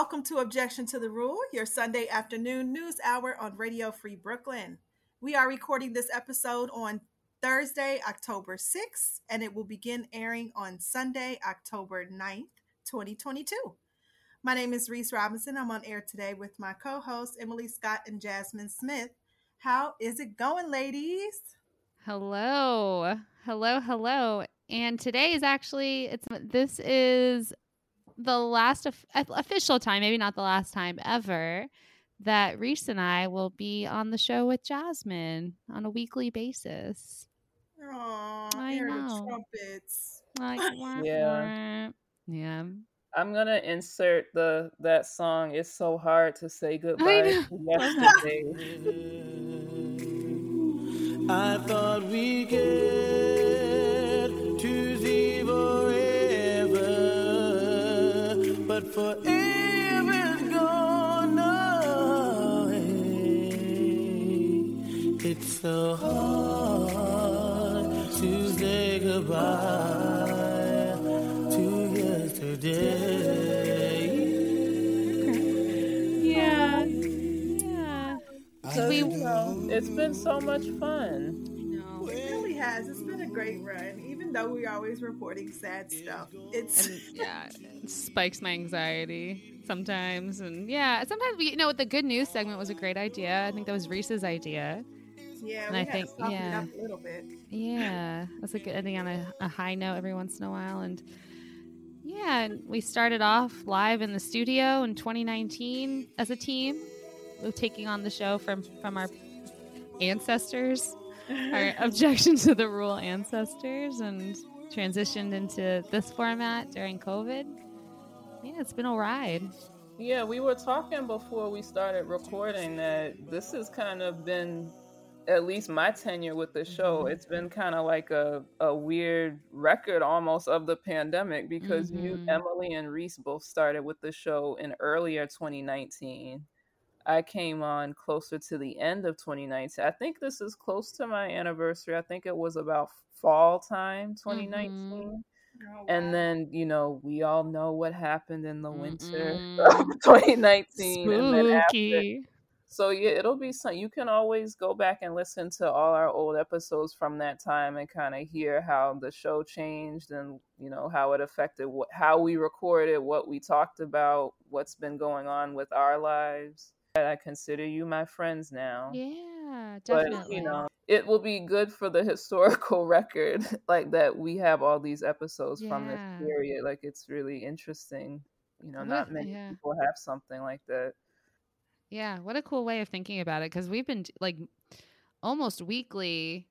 Welcome to Objection to the Rule, your Sunday afternoon news hour on Radio Free Brooklyn. We are recording this episode on Thursday, October 6th, and it will begin airing on Sunday, October 9th, 2022. My name is Reese Robinson. I'm on air today with my co hosts, Emily Scott and Jasmine Smith. How is it going, ladies? Hello. Hello, hello. And today is actually it's this is the last of, official time, maybe not the last time ever, that Reese and I will be on the show with Jasmine on a weekly basis. Aww, I know. trumpets. Like, yeah. Yeah. I'm gonna insert the that song. It's so hard to say goodbye to yesterday. I thought we get so hard to say goodbye to yesterday. It's been so much fun. No, it really has. It's been a great run, even though we're always reporting sad stuff. It's and, yeah, it spikes my anxiety sometimes, and yeah, sometimes we, you know, with the good news segment was a great idea. I think that was Reese's idea. Yeah, and I think yeah, a little bit. Yeah, that's a good ending on a, a high note every once in a while, and yeah, we started off live in the studio in 2019 as a team, taking on the show from from our ancestors, our objection to the rule ancestors, and transitioned into this format during COVID. Yeah, it's been a ride. Yeah, we were talking before we started recording that this has kind of been at least my tenure with the show, mm-hmm. it's been kind of like a, a weird record almost of the pandemic because mm-hmm. you, Emily, and Reese both started with the show in earlier 2019. I came on closer to the end of 2019. I think this is close to my anniversary. I think it was about fall time 2019. Mm-hmm. Oh, wow. And then, you know, we all know what happened in the winter of 2019. Spooky. And then after, so yeah, it'll be some. You can always go back and listen to all our old episodes from that time and kind of hear how the show changed and you know how it affected what, how we recorded, what we talked about, what's been going on with our lives. I consider you my friends now. Yeah, definitely. But you know, it will be good for the historical record, like that we have all these episodes yeah. from this period. Like it's really interesting. You know, not many yeah. people have something like that. Yeah, what a cool way of thinking about it because we've been like almost weekly.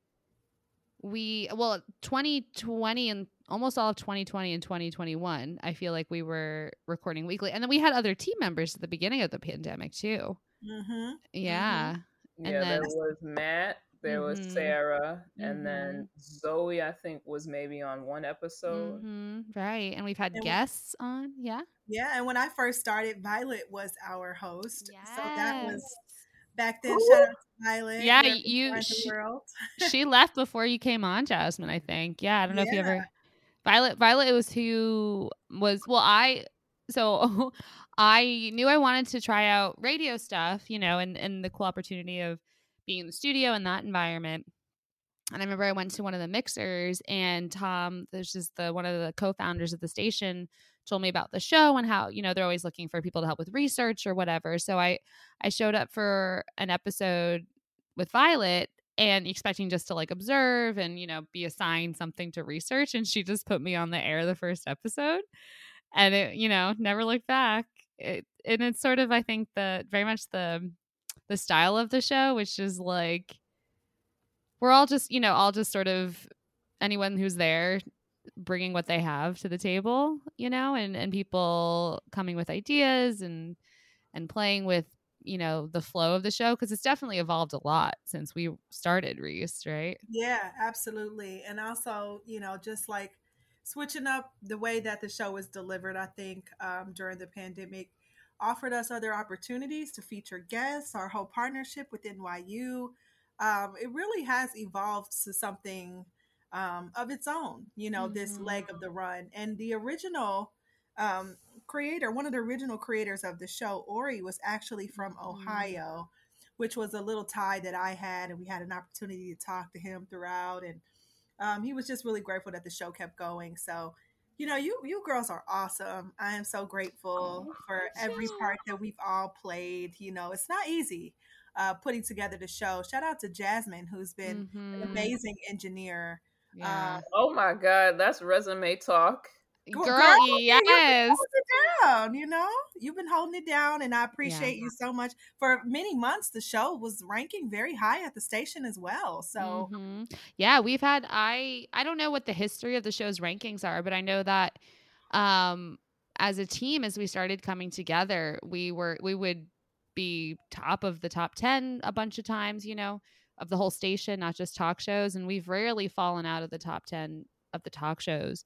We well, 2020 and almost all of 2020 and 2021, I feel like we were recording weekly, and then we had other team members at the beginning of the pandemic too. Mm-hmm. Yeah, mm-hmm. yeah. Then, there was Matt, there mm-hmm. was Sarah, and then mm-hmm. Zoe. I think was maybe on one episode. Mm-hmm. Right, and we've had and guests we- on. Yeah, yeah, and when I first started, Violet was our host. Yes. So that was back then. Ooh. Shout out to Violet. Yeah, you. She, she, left before you came on, Jasmine. I think. Yeah, I don't know yeah. if you ever. Violet. Violet was who was. Well, I. So, I knew I wanted to try out radio stuff, you know, and and the cool opportunity of being in the studio in that environment. And I remember I went to one of the mixers, and Tom, there's just the one of the co-founders of the station, told me about the show and how you know they're always looking for people to help with research or whatever so i i showed up for an episode with violet and expecting just to like observe and you know be assigned something to research and she just put me on the air the first episode and it you know never looked back. It, and it's sort of i think the very much the the style of the show which is like we're all just you know all just sort of anyone who's there bringing what they have to the table, you know, and and people coming with ideas and and playing with you know the flow of the show because it's definitely evolved a lot since we started Reese, right? Yeah, absolutely, and also you know just like switching up the way that the show is delivered. I think um, during the pandemic offered us other opportunities to feature guests. Our whole partnership with NYU, um, it really has evolved to something um, of its own, you know, mm-hmm. this leg of the run. And the original um, creator, one of the original creators of the show, Ori, was actually from mm-hmm. Ohio, which was a little tie that I had, and we had an opportunity to talk to him throughout, and um, he was just really grateful that the show kept going. So, you know, you you girls are awesome. I am so grateful oh, for every part that we've all played. You know, it's not easy uh, putting together the show. Shout out to Jasmine, who's been mm-hmm. an amazing engineer. Yeah. Uh, oh my God, that's resume talk. Girl, girl yes. down, you know, you've been holding it down, and I appreciate yeah. you so much. For many months, the show was ranking very high at the station as well. So, mm-hmm. yeah, we've had I I don't know what the history of the show's rankings are, but I know that um as a team, as we started coming together, we were we would be top of the top 10 a bunch of times, you know, of the whole station, not just talk shows. And we've rarely fallen out of the top 10 of the talk shows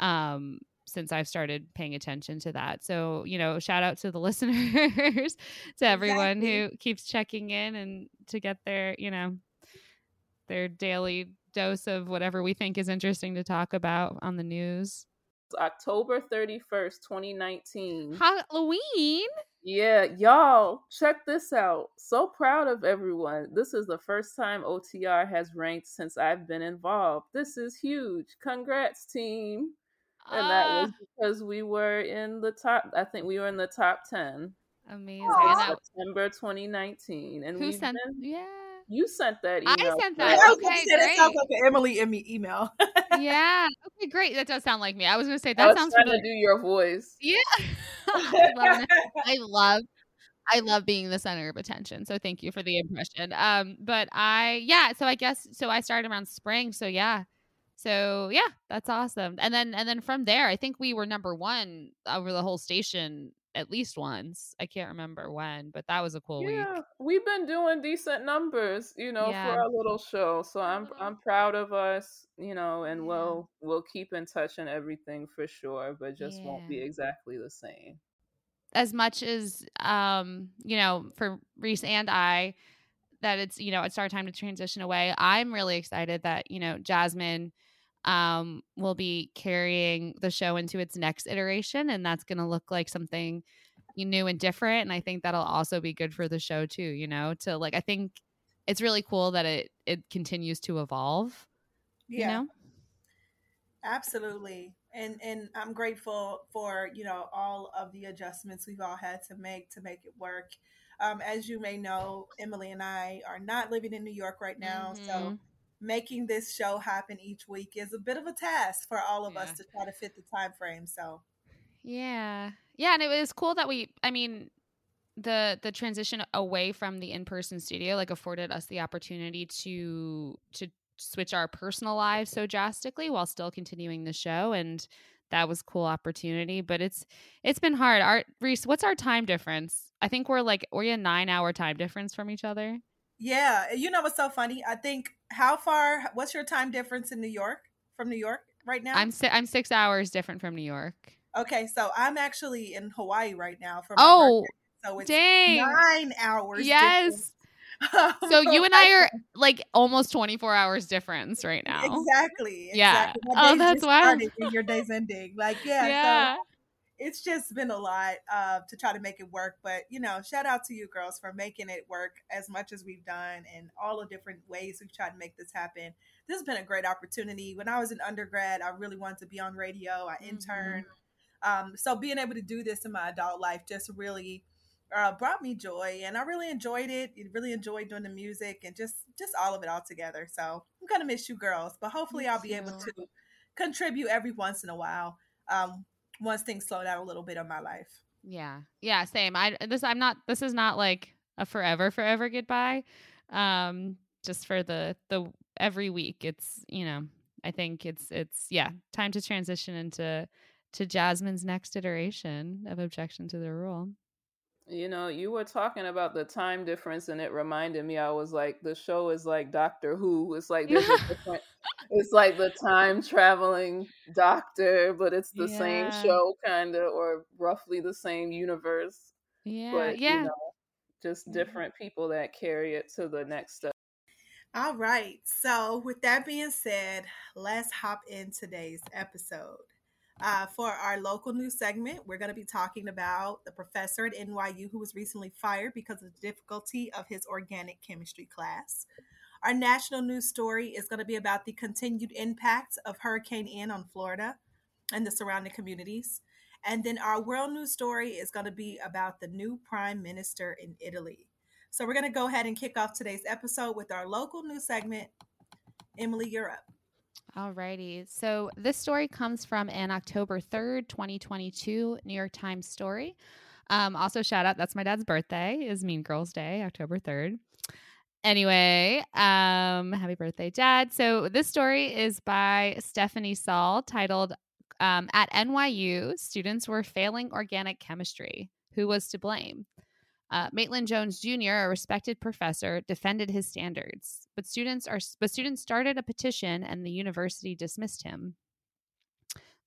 um, since I've started paying attention to that. So, you know, shout out to the listeners, to everyone exactly. who keeps checking in and to get their, you know, their daily dose of whatever we think is interesting to talk about on the news. October 31st, 2019. Halloween? Yeah, y'all, check this out. So proud of everyone. This is the first time OTR has ranked since I've been involved. This is huge. Congrats, team. And that was ah. because we were in the top, I think we were in the top 10. Amazing. September 2019. And who sent, been, yeah. You sent that email. I sent that. Yeah, okay, great. That sounds like an Emily and me email. yeah. Okay, great. That does sound like me. I was going to say that I sounds trying to do your voice. Yeah. I, love I love I love being the center of attention. So thank you for the impression. Um, but I yeah, so I guess so I started around spring. So yeah. So yeah, that's awesome. And then and then from there, I think we were number one over the whole station at least once. I can't remember when, but that was a cool yeah, week. We've been doing decent numbers, you know, yeah. for our little show. So I'm mm-hmm. I'm proud of us, you know, and yeah. we'll we'll keep in touch and everything for sure, but just won't be exactly the same. As much as um, you know, for Reese and I, that it's, you know, it's our time to transition away. I'm really excited that, you know, Jasmine um, will be carrying the show into its next iteration, and that's going to look like something new and different. And I think that'll also be good for the show too. You know, to like, I think it's really cool that it it continues to evolve. Yeah. You know? Absolutely. And and I'm grateful for, you know, all of the adjustments we've all had to make to make it work. Um, as you may know, Emily and I are not living in New York right now. Mm-hmm. So making this show happen each week is a bit of a task for all of yeah. us to try to fit the time frame. So yeah. Yeah, and it was cool that we I mean the the transition away from the in-person studio like afforded us the opportunity to to switch our personal lives so drastically while still continuing the show and that was cool opportunity but it's it's been hard our reese what's our time difference i think we're like we're a nine hour time difference from each other yeah, you know what's so funny? I think how far? What's your time difference in New York from New York right now? I'm si- I'm six hours different from New York. Okay, so I'm actually in Hawaii right now for oh, birthday, so it's dang. nine hours. Yes. so you and I are like almost 24 hours difference right now. Exactly. Yeah. Exactly. oh, that's why your day's ending. Like, yeah. yeah. So it's just been a lot uh, to try to make it work. But you know, shout out to you girls for making it work as much as we've done and all the different ways we've tried to make this happen. This has been a great opportunity. When I was an undergrad, I really wanted to be on radio. I interned. Mm-hmm. Um, so being able to do this in my adult life just really uh, brought me joy, and I really enjoyed it. Really enjoyed doing the music and just just all of it all together. So I'm gonna miss you girls, but hopefully I'll be able to contribute every once in a while. Um, once things slow down a little bit of my life. Yeah. Yeah, same. I this I'm not this is not like a forever forever goodbye. Um just for the the every week it's, you know, I think it's it's yeah, time to transition into to Jasmine's next iteration of objection to the rule. You know, you were talking about the time difference, and it reminded me. I was like, the show is like Doctor Who. It's like there's a different. it's like the time traveling doctor, but it's the yeah. same show, kind of, or roughly the same universe. Yeah, but, yeah. You know, just different people that carry it to the next step. All right. So, with that being said, let's hop in today's episode. Uh, for our local news segment, we're going to be talking about the professor at NYU who was recently fired because of the difficulty of his organic chemistry class. Our national news story is going to be about the continued impact of Hurricane Ian on Florida and the surrounding communities. And then our world news story is going to be about the new prime minister in Italy. So we're going to go ahead and kick off today's episode with our local news segment. Emily, up. Alrighty. So this story comes from an October 3rd, 2022 New York Times story. Um, also, shout out, that's my dad's birthday, is Mean Girls Day, October 3rd. Anyway, um, happy birthday, Dad. So this story is by Stephanie Saul, titled um, At NYU, Students Were Failing Organic Chemistry. Who was to blame? Uh, Maitland Jones Jr., a respected professor, defended his standards, but students are but students started a petition and the university dismissed him.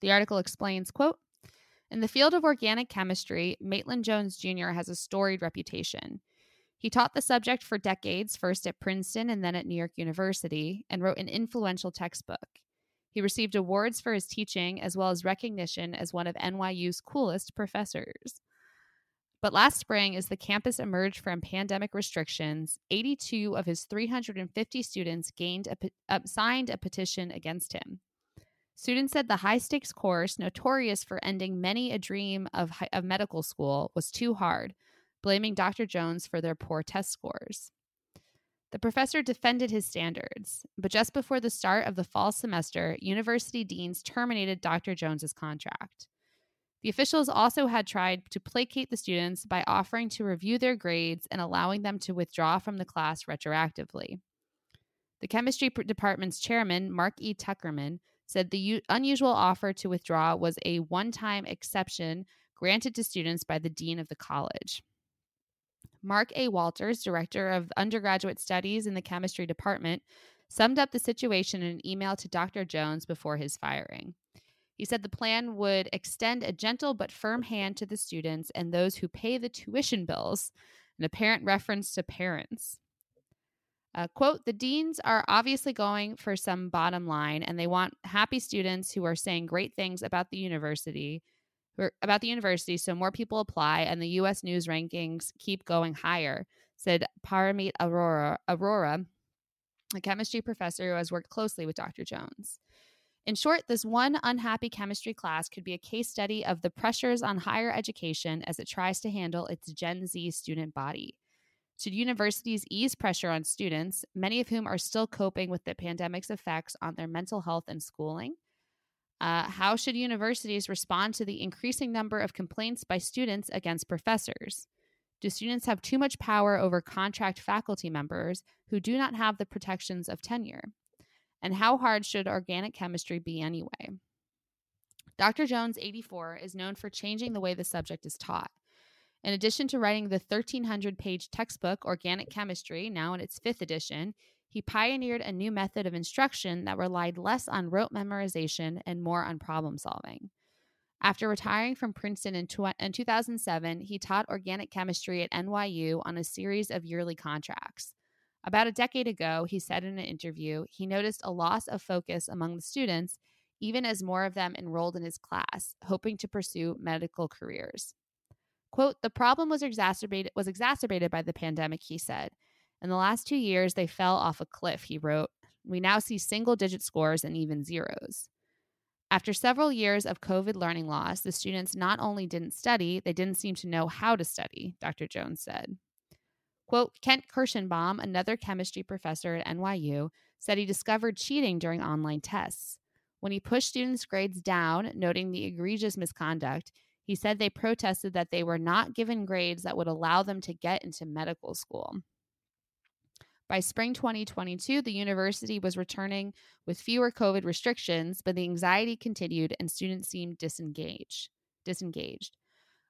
The article explains, quote, in the field of organic chemistry, Maitland Jones Jr. has a storied reputation. He taught the subject for decades, first at Princeton and then at New York University, and wrote an influential textbook. He received awards for his teaching as well as recognition as one of NYU's coolest professors. But last spring, as the campus emerged from pandemic restrictions, 82 of his 350 students gained a, uh, signed a petition against him. Students said the high stakes course, notorious for ending many a dream of, of medical school, was too hard, blaming Dr. Jones for their poor test scores. The professor defended his standards, but just before the start of the fall semester, university deans terminated Dr. Jones's contract. The officials also had tried to placate the students by offering to review their grades and allowing them to withdraw from the class retroactively. The chemistry department's chairman, Mark E. Tuckerman, said the u- unusual offer to withdraw was a one time exception granted to students by the dean of the college. Mark A. Walters, director of undergraduate studies in the chemistry department, summed up the situation in an email to Dr. Jones before his firing. He said the plan would extend a gentle but firm hand to the students and those who pay the tuition bills, an apparent reference to parents. Uh, quote, the deans are obviously going for some bottom line and they want happy students who are saying great things about the university about the university so more people apply and the US news rankings keep going higher, said Paramjit Aurora, Arora, a chemistry professor who has worked closely with Dr. Jones. In short, this one unhappy chemistry class could be a case study of the pressures on higher education as it tries to handle its Gen Z student body. Should universities ease pressure on students, many of whom are still coping with the pandemic's effects on their mental health and schooling? Uh, how should universities respond to the increasing number of complaints by students against professors? Do students have too much power over contract faculty members who do not have the protections of tenure? And how hard should organic chemistry be anyway? Dr. Jones, 84, is known for changing the way the subject is taught. In addition to writing the 1,300 page textbook, Organic Chemistry, now in its fifth edition, he pioneered a new method of instruction that relied less on rote memorization and more on problem solving. After retiring from Princeton in, tw- in 2007, he taught organic chemistry at NYU on a series of yearly contracts. About a decade ago, he said in an interview, he noticed a loss of focus among the students, even as more of them enrolled in his class, hoping to pursue medical careers. Quote, the problem was exacerbated was exacerbated by the pandemic, he said. In the last two years, they fell off a cliff, he wrote. We now see single digit scores and even zeros. After several years of COVID learning loss, the students not only didn't study, they didn't seem to know how to study, Dr. Jones said. Quote, Kent Kirshenbaum, another chemistry professor at NYU, said he discovered cheating during online tests. When he pushed students' grades down, noting the egregious misconduct, he said they protested that they were not given grades that would allow them to get into medical school. By spring 2022, the university was returning with fewer COVID restrictions, but the anxiety continued and students seemed disengaged. Disengaged.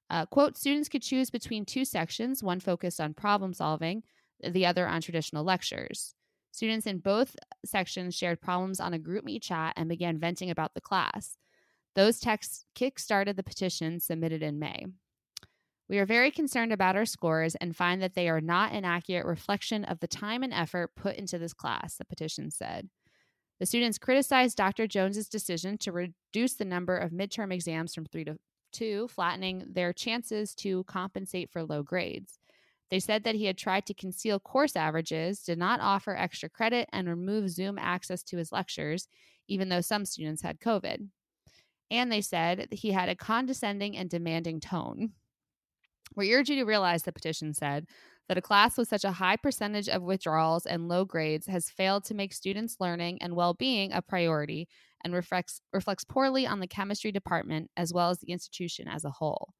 Uh, quote, students could choose between two sections, one focused on problem solving, the other on traditional lectures. Students in both sections shared problems on a GroupMe chat and began venting about the class. Those texts kick-started the petition submitted in May. We are very concerned about our scores and find that they are not an accurate reflection of the time and effort put into this class, the petition said. The students criticized Dr. Jones's decision to reduce the number of midterm exams from three to two, flattening their chances to compensate for low grades. They said that he had tried to conceal course averages, did not offer extra credit, and remove Zoom access to his lectures, even though some students had COVID. And they said he had a condescending and demanding tone. We urge you to realize, the petition said, that a class with such a high percentage of withdrawals and low grades has failed to make students' learning and well being a priority and reflects, reflects poorly on the chemistry department as well as the institution as a whole.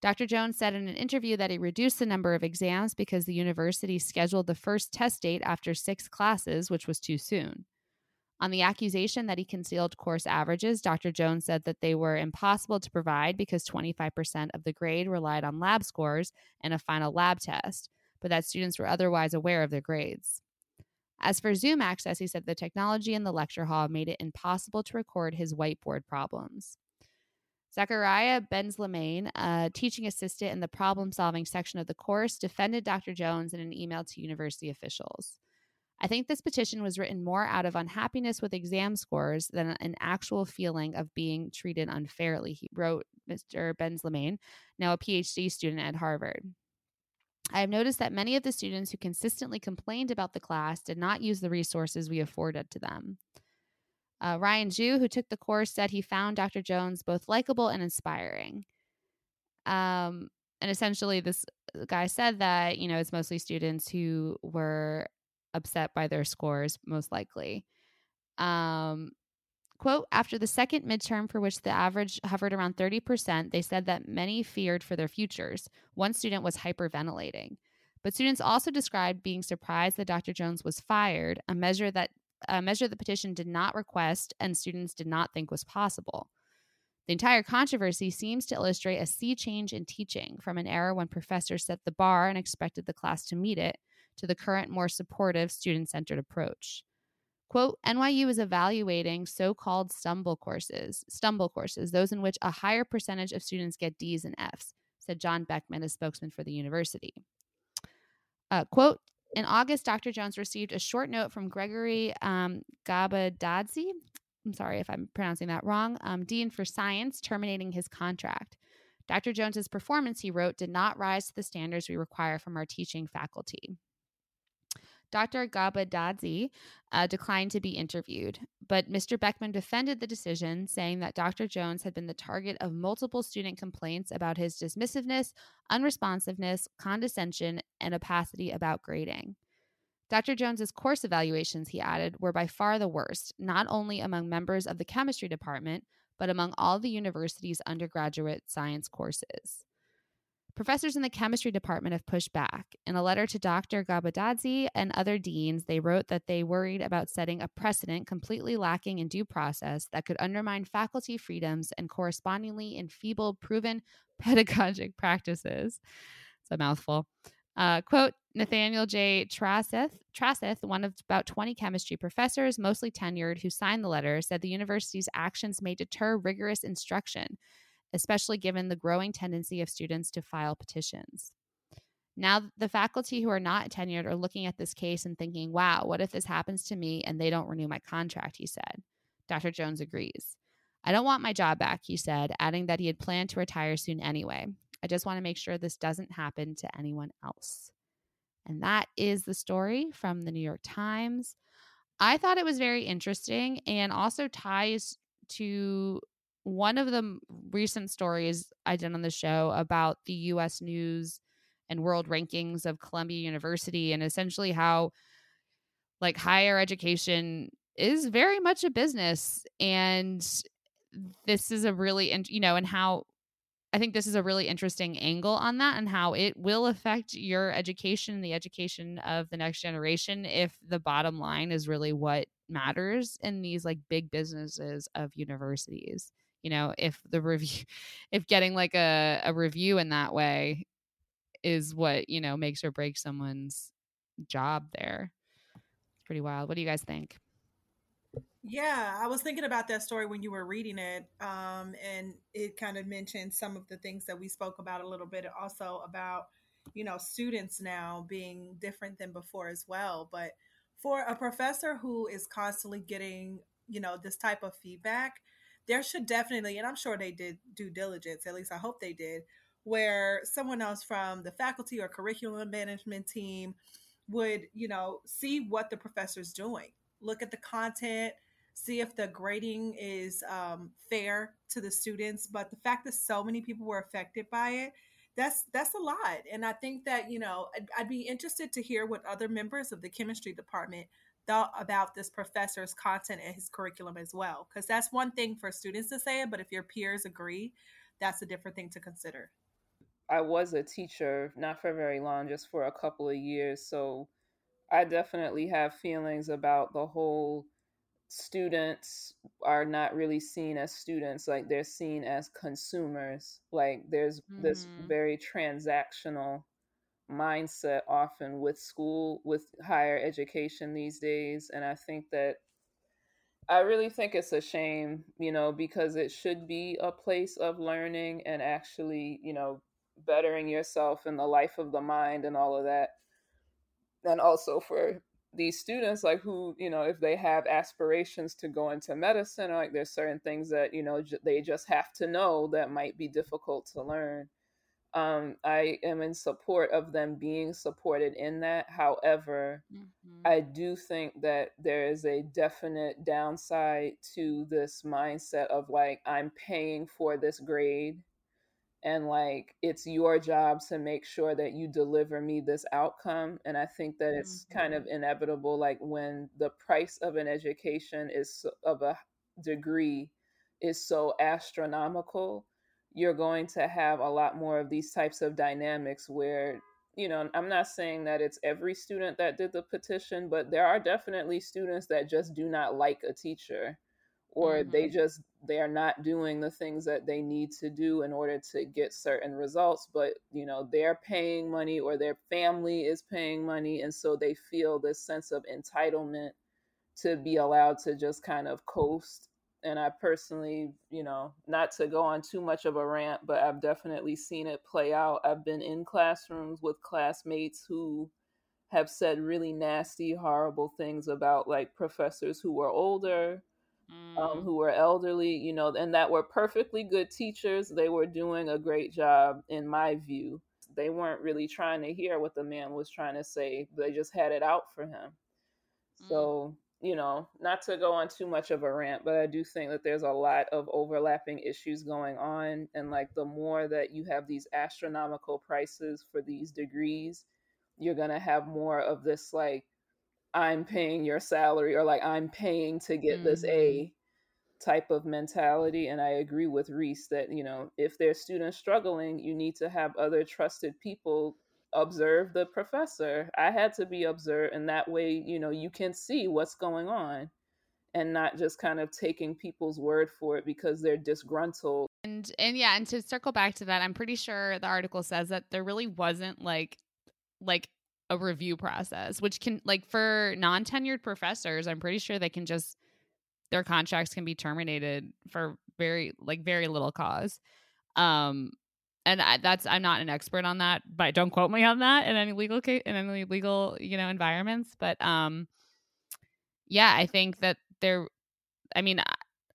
Dr. Jones said in an interview that he reduced the number of exams because the university scheduled the first test date after six classes, which was too soon. On the accusation that he concealed course averages, Dr. Jones said that they were impossible to provide because 25% of the grade relied on lab scores and a final lab test, but that students were otherwise aware of their grades. As for Zoom access, he said the technology in the lecture hall made it impossible to record his whiteboard problems. Zachariah Benslimane, a teaching assistant in the problem solving section of the course, defended Dr. Jones in an email to university officials. I think this petition was written more out of unhappiness with exam scores than an actual feeling of being treated unfairly, he wrote Mr. Benslimane, now a PhD student at Harvard. I have noticed that many of the students who consistently complained about the class did not use the resources we afforded to them. Uh, Ryan Ju, who took the course, said he found Dr. Jones both likable and inspiring. Um, and essentially, this guy said that, you know, it's mostly students who were upset by their scores, most likely. Um, quote After the second midterm, for which the average hovered around 30%, they said that many feared for their futures. One student was hyperventilating. But students also described being surprised that Dr. Jones was fired, a measure that a measure the petition did not request and students did not think was possible. The entire controversy seems to illustrate a sea change in teaching from an era when professors set the bar and expected the class to meet it to the current, more supportive, student centered approach. Quote, NYU is evaluating so called stumble courses, stumble courses, those in which a higher percentage of students get D's and F's, said John Beckman, a spokesman for the university. Uh, quote, in August, Dr. Jones received a short note from Gregory um, Gabadadze. I'm sorry if I'm pronouncing that wrong, um, Dean for Science, terminating his contract. Dr. Jones's performance, he wrote, did not rise to the standards we require from our teaching faculty. Dr. Gabadadze uh, declined to be interviewed, but Mr. Beckman defended the decision, saying that Dr. Jones had been the target of multiple student complaints about his dismissiveness, unresponsiveness, condescension, and opacity about grading. Dr. Jones's course evaluations, he added, were by far the worst, not only among members of the chemistry department, but among all the university's undergraduate science courses. Professors in the chemistry department have pushed back. In a letter to Dr. Gabadadze and other deans, they wrote that they worried about setting a precedent completely lacking in due process that could undermine faculty freedoms and correspondingly enfeeble proven pedagogic practices. It's a mouthful. Uh, quote Nathaniel J. Traaseth, Traaseth, one of about 20 chemistry professors, mostly tenured, who signed the letter, said the university's actions may deter rigorous instruction especially given the growing tendency of students to file petitions. Now, the faculty who are not tenured are looking at this case and thinking, wow, what if this happens to me and they don't renew my contract? He said. Dr. Jones agrees. I don't want my job back, he said, adding that he had planned to retire soon anyway. I just want to make sure this doesn't happen to anyone else. And that is the story from the New York Times. I thought it was very interesting and also ties to one of the recent stories I did on the show about the US News and World Rankings of Columbia University and essentially how like higher education is very much a business and this is a really and you know and how I think this is a really interesting angle on that and how it will affect your education, the education of the next generation, if the bottom line is really what matters in these like big businesses of universities you know if the review if getting like a, a review in that way is what you know makes or breaks someone's job there. It's pretty wild. What do you guys think? Yeah i was thinking about that story when you were reading it um, and it kind of mentioned some of the things that we spoke about a little bit also about you know students now being different than before as well but for a professor who is constantly getting, you know, this type of feedback, there should definitely, and I'm sure they did due diligence, at least I hope they did, where someone else from the faculty or curriculum management team would, you know, see what the professor's doing, look at the content, see if the grading is um, fair to the students. But the fact that so many people were affected by it, that's that's a lot. And I think that you know, I'd, I'd be interested to hear what other members of the chemistry department thought about this professor's content and his curriculum as well. Because that's one thing for students to say but if your peers agree, that's a different thing to consider. I was a teacher, not for very long, just for a couple of years. So I definitely have feelings about the whole students are not really seen as students like they're seen as consumers like there's mm-hmm. this very transactional mindset often with school with higher education these days and i think that i really think it's a shame you know because it should be a place of learning and actually you know bettering yourself in the life of the mind and all of that. And also for these students like who you know if they have aspirations to go into medicine like there's certain things that you know j- they just have to know that might be difficult to learn um, i am in support of them being supported in that however mm-hmm. i do think that there is a definite downside to this mindset of like i'm paying for this grade and like it's your job to make sure that you deliver me this outcome and i think that it's mm-hmm. kind of inevitable like when the price of an education is of a degree is so astronomical you're going to have a lot more of these types of dynamics where you know i'm not saying that it's every student that did the petition but there are definitely students that just do not like a teacher or mm-hmm. they just they are not doing the things that they need to do in order to get certain results but you know they're paying money or their family is paying money and so they feel this sense of entitlement to be allowed to just kind of coast and i personally you know not to go on too much of a rant but i've definitely seen it play out i've been in classrooms with classmates who have said really nasty horrible things about like professors who were older um, mm. who were elderly, you know, and that were perfectly good teachers. They were doing a great job, in my view. They weren't really trying to hear what the man was trying to say, they just had it out for him. Mm. So, you know, not to go on too much of a rant, but I do think that there's a lot of overlapping issues going on. And like the more that you have these astronomical prices for these degrees, you're going to have more of this like I'm paying your salary or like I'm paying to get mm-hmm. this A type of mentality. And I agree with Reese that, you know, if there's students struggling, you need to have other trusted people observe the professor. I had to be observed, and that way, you know, you can see what's going on and not just kind of taking people's word for it because they're disgruntled. And and yeah, and to circle back to that, I'm pretty sure the article says that there really wasn't like like a review process, which can like for non-tenured professors, I'm pretty sure they can just their contracts can be terminated for very like very little cause. Um and I, that's I'm not an expert on that, but don't quote me on that in any legal case in any legal, you know, environments, but um yeah, I think that there I mean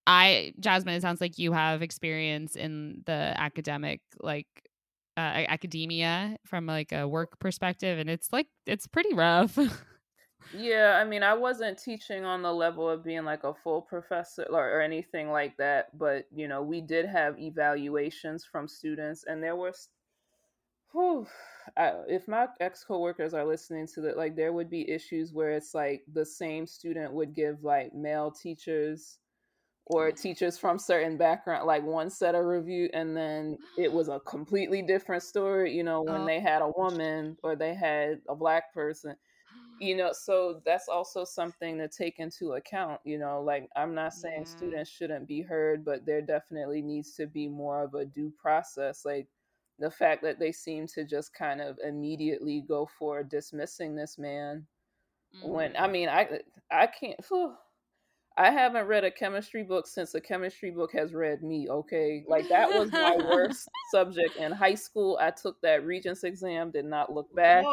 I Jasmine it sounds like you have experience in the academic like uh, academia from like a work perspective and it's like it's pretty rough yeah i mean i wasn't teaching on the level of being like a full professor or, or anything like that but you know we did have evaluations from students and there was whew, I, if my ex coworkers are listening to that like there would be issues where it's like the same student would give like male teachers or mm. teachers from certain background like one set of review and then it was a completely different story you know when oh. they had a woman or they had a black person you know so that's also something to take into account you know like i'm not saying yeah. students shouldn't be heard but there definitely needs to be more of a due process like the fact that they seem to just kind of immediately go for dismissing this man mm-hmm. when i mean i i can't whew, I haven't read a chemistry book since a chemistry book has read me, okay? Like that was my worst subject in high school. I took that regents exam, did not look back.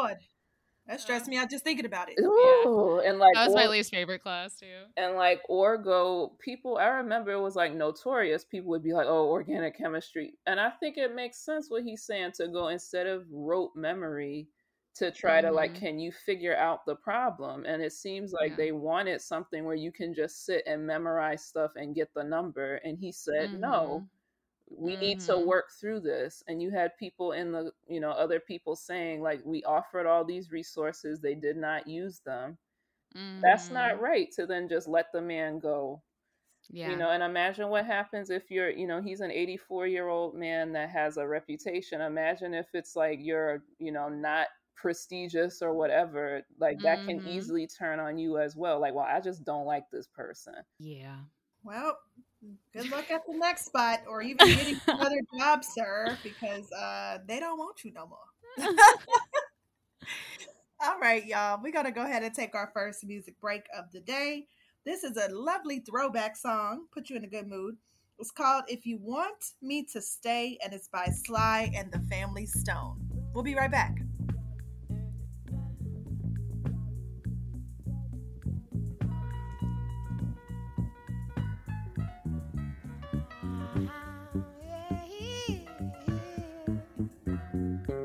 That stressed me out just thinking about it. Ooh, yeah. and like that was or, my least favorite class too. And like Orgo, people I remember it was like notorious. People would be like, "Oh, organic chemistry," and I think it makes sense what he's saying to go instead of rote memory to try mm-hmm. to like, mm-hmm. can you figure out the problem? And it seems like yeah. they wanted something where you can just sit and memorize stuff and get the number. And he said, mm-hmm. no we mm-hmm. need to mm-hmm. work through this and you had people in the you know other people saying like we offered all these resources they did not use them mm-hmm. that's not mm-hmm. right to then just let the man go yeah you know and imagine what happens if you're you know he's an 84 year old man that has a reputation imagine if it's like you're you know not prestigious or whatever like that mm-hmm. can easily turn on you as well like well i just don't like this person yeah well good luck at the next spot or even getting another job, sir, because uh, they don't want you no more. All right, y'all. We're going to go ahead and take our first music break of the day. This is a lovely throwback song, put you in a good mood. It's called If You Want Me to Stay, and it's by Sly and the Family Stone. We'll be right back.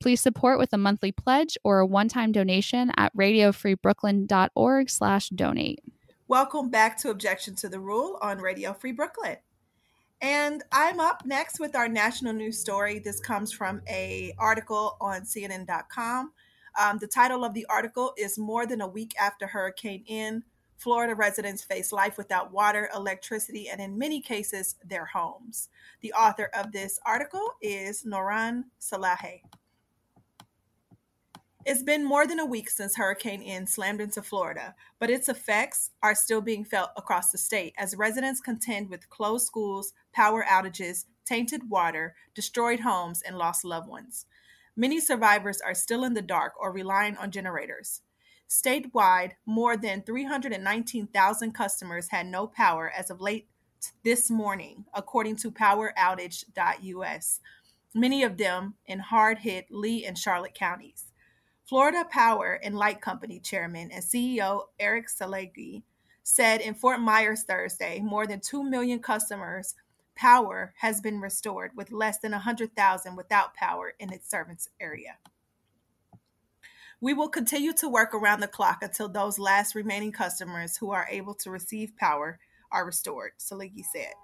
Please support with a monthly pledge or a one-time donation at radiofreebrooklyn.org slash donate. Welcome back to Objection to the Rule on Radio Free Brooklyn. And I'm up next with our national news story. This comes from a article on CNN.com. Um, the title of the article is More Than a Week After Hurricane Ian, Florida residents face life without water, electricity, and in many cases, their homes. The author of this article is Nouran Salahieh. It's been more than a week since Hurricane Ian slammed into Florida, but its effects are still being felt across the state as residents contend with closed schools, power outages, tainted water, destroyed homes, and lost loved ones. Many survivors are still in the dark or relying on generators. Statewide, more than 319,000 customers had no power as of late this morning, according to poweroutage.us, many of them in hard hit Lee and Charlotte counties. Florida Power and Light Company chairman and CEO Eric Silagy said in Fort Myers Thursday more than 2 million customers power has been restored with less than 100,000 without power in its service area. We will continue to work around the clock until those last remaining customers who are able to receive power are restored, Silagy said.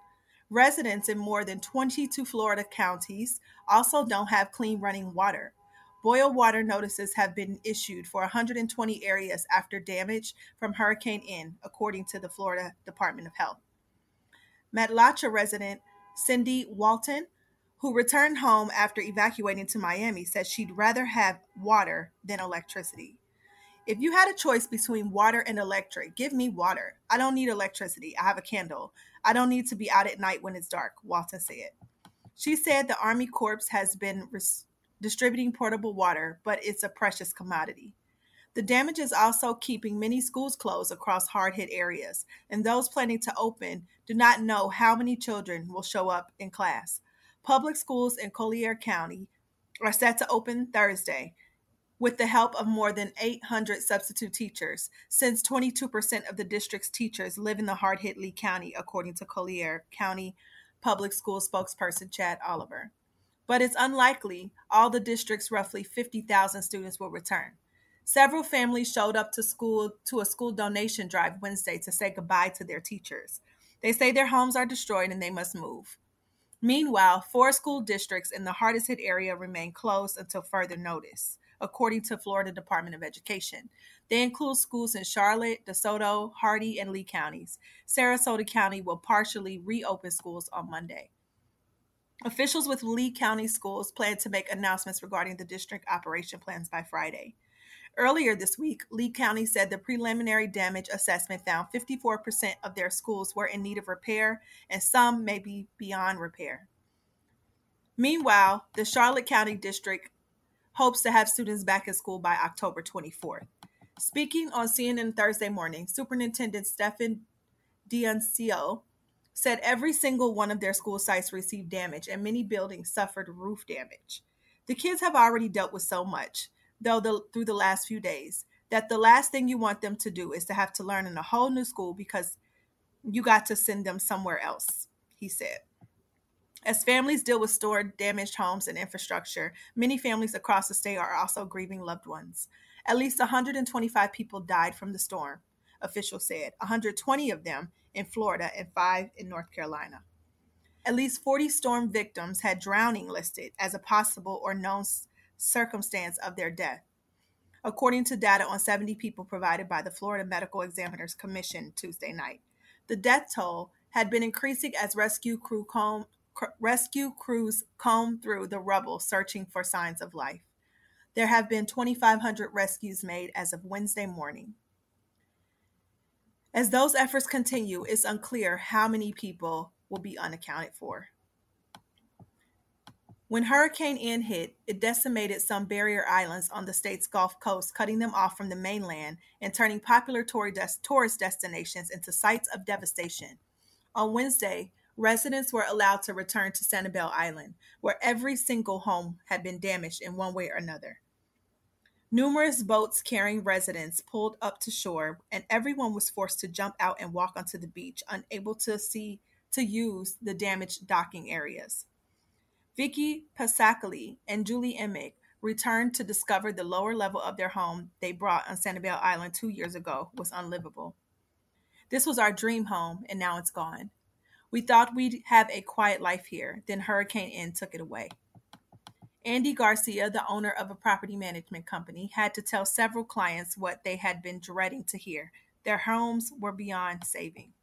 Residents in more than 22 Florida counties also don't have clean running water. Boil water notices have been issued for 120 areas after damage from Hurricane Ian, according to the Florida Department of Health. Matlacha resident Cindy Walton, who returned home after evacuating to Miami, said she'd rather have water than electricity. If you had a choice between water and electric, give me water. I don't need electricity. I have a candle. I don't need to be out at night when it's dark, Walton said. She said the Army Corps has been res- distributing portable water, but it's a precious commodity. The damage is also keeping many schools closed across hard hit areas, and those planning to open do not know how many children will show up in class. Public schools in Collier County are set to open Thursday with the help of more than 800 substitute teachers, since 22% of the district's teachers live in the hard hit Lee County, according to Collier County Public School spokesperson Chad Oliver. But it's unlikely all the district's roughly 50,000 students will return. Several families showed up to school to a school donation drive Wednesday to say goodbye to their teachers. They say their homes are destroyed and they must move. Meanwhile, four school districts in the hardest hit area remain closed until further notice, according to Florida Department of Education. They include schools in Charlotte, DeSoto, Hardee, and Lee counties. Sarasota County will partially reopen schools on Monday. Officials with Lee County schools plan to make announcements regarding the district operation plans by Friday. Earlier this week, Lee County said the preliminary damage assessment found 54% of their schools were in need of repair and some may be beyond repair. Meanwhile, the Charlotte County District hopes to have students back in school by October 24th. Speaking on CNN Thursday morning, Superintendent Stephen D'Annunzio said every single one of their school sites received damage and many buildings suffered roof damage. The kids have already dealt with so much though the, through the last few days that the last thing you want them to do is to have to learn in a whole new school because you got to send them somewhere else, he said. As families deal with stored, damaged homes and infrastructure, many families across the state are also grieving loved ones. At least 125 people died from the storm, officials said, 120 of them in Florida and five in North Carolina. At least 40 storm victims had drowning listed as a possible or known circumstance of their death, according to data on 70 people provided by the Florida Medical Examiners Commission Tuesday night. The death toll had been increasing as rescue crew comb, rescue crews combed through the rubble searching for signs of life. There have been 2,500 rescues made as of Wednesday morning. As those efforts continue, it's unclear how many people will be unaccounted for. When Hurricane Ian hit, it decimated some barrier islands on the state's Gulf Coast, cutting them off from the mainland and turning popular tourist destinations into sites of devastation. On Wednesday, residents were allowed to return to Sanibel Island, where every single home had been damaged in one way or another. Numerous boats carrying residents pulled up to shore, and everyone was forced to jump out and walk onto the beach, unable to see to use the damaged docking areas. Vicky Pasacali and Julie Emick returned to discover the lower level of their home they brought on Sanibel Island two years ago was unlivable. This was our dream home, and now it's gone. We thought we'd have a quiet life here, then Hurricane Ian took it away. Andy Garcia, the owner of a property management company, had to tell several clients what they had been dreading to hear. Their homes were beyond saving.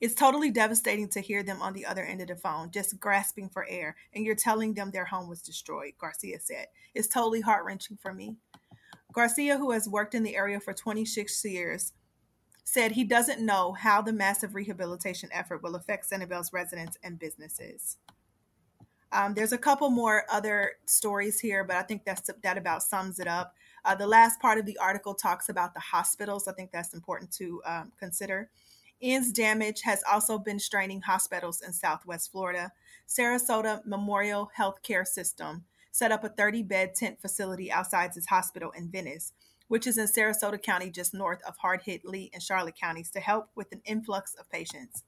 It's totally devastating to hear them on the other end of the phone, just grasping for air, and you're telling them their home was destroyed, Garcia said. It's totally heart wrenching for me. Garcia, who has worked in the area for 26 years, said he doesn't know how the massive rehabilitation effort will affect Sanibel's residents and businesses. Um, there's a couple more other stories here, but I think that's that about sums it up. Uh, the last part of the article talks about the hospitals. I think that's important to um, consider. Ian's damage has also been straining hospitals in Southwest Florida. Sarasota Memorial Healthcare System set up a 30 bed tent facility outside its hospital in Venice, which is in Sarasota County, just north of hard hit Lee and Charlotte counties, to help with an influx of patients.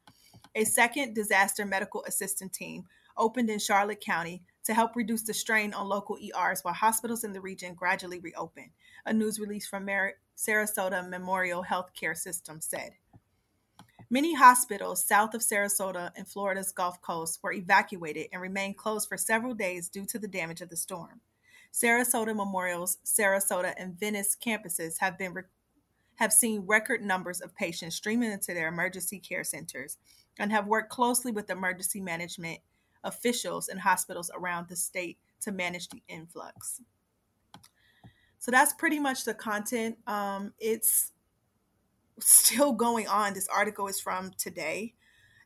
A second disaster medical assistant team opened in Charlotte County to help reduce the strain on local ERs while hospitals in the region gradually reopen, a news release from Sarasota Memorial Healthcare System said. Many hospitals south of Sarasota and Florida's Gulf Coast were evacuated and remained closed for several days due to the damage of the storm. Sarasota Memorial's Sarasota and Venice campuses have been have seen record numbers of patients streaming into their emergency care centers and have worked closely with emergency management officials and hospitals around the state to manage the influx. So that's pretty much the content. Um, it's still going on. This article is from today,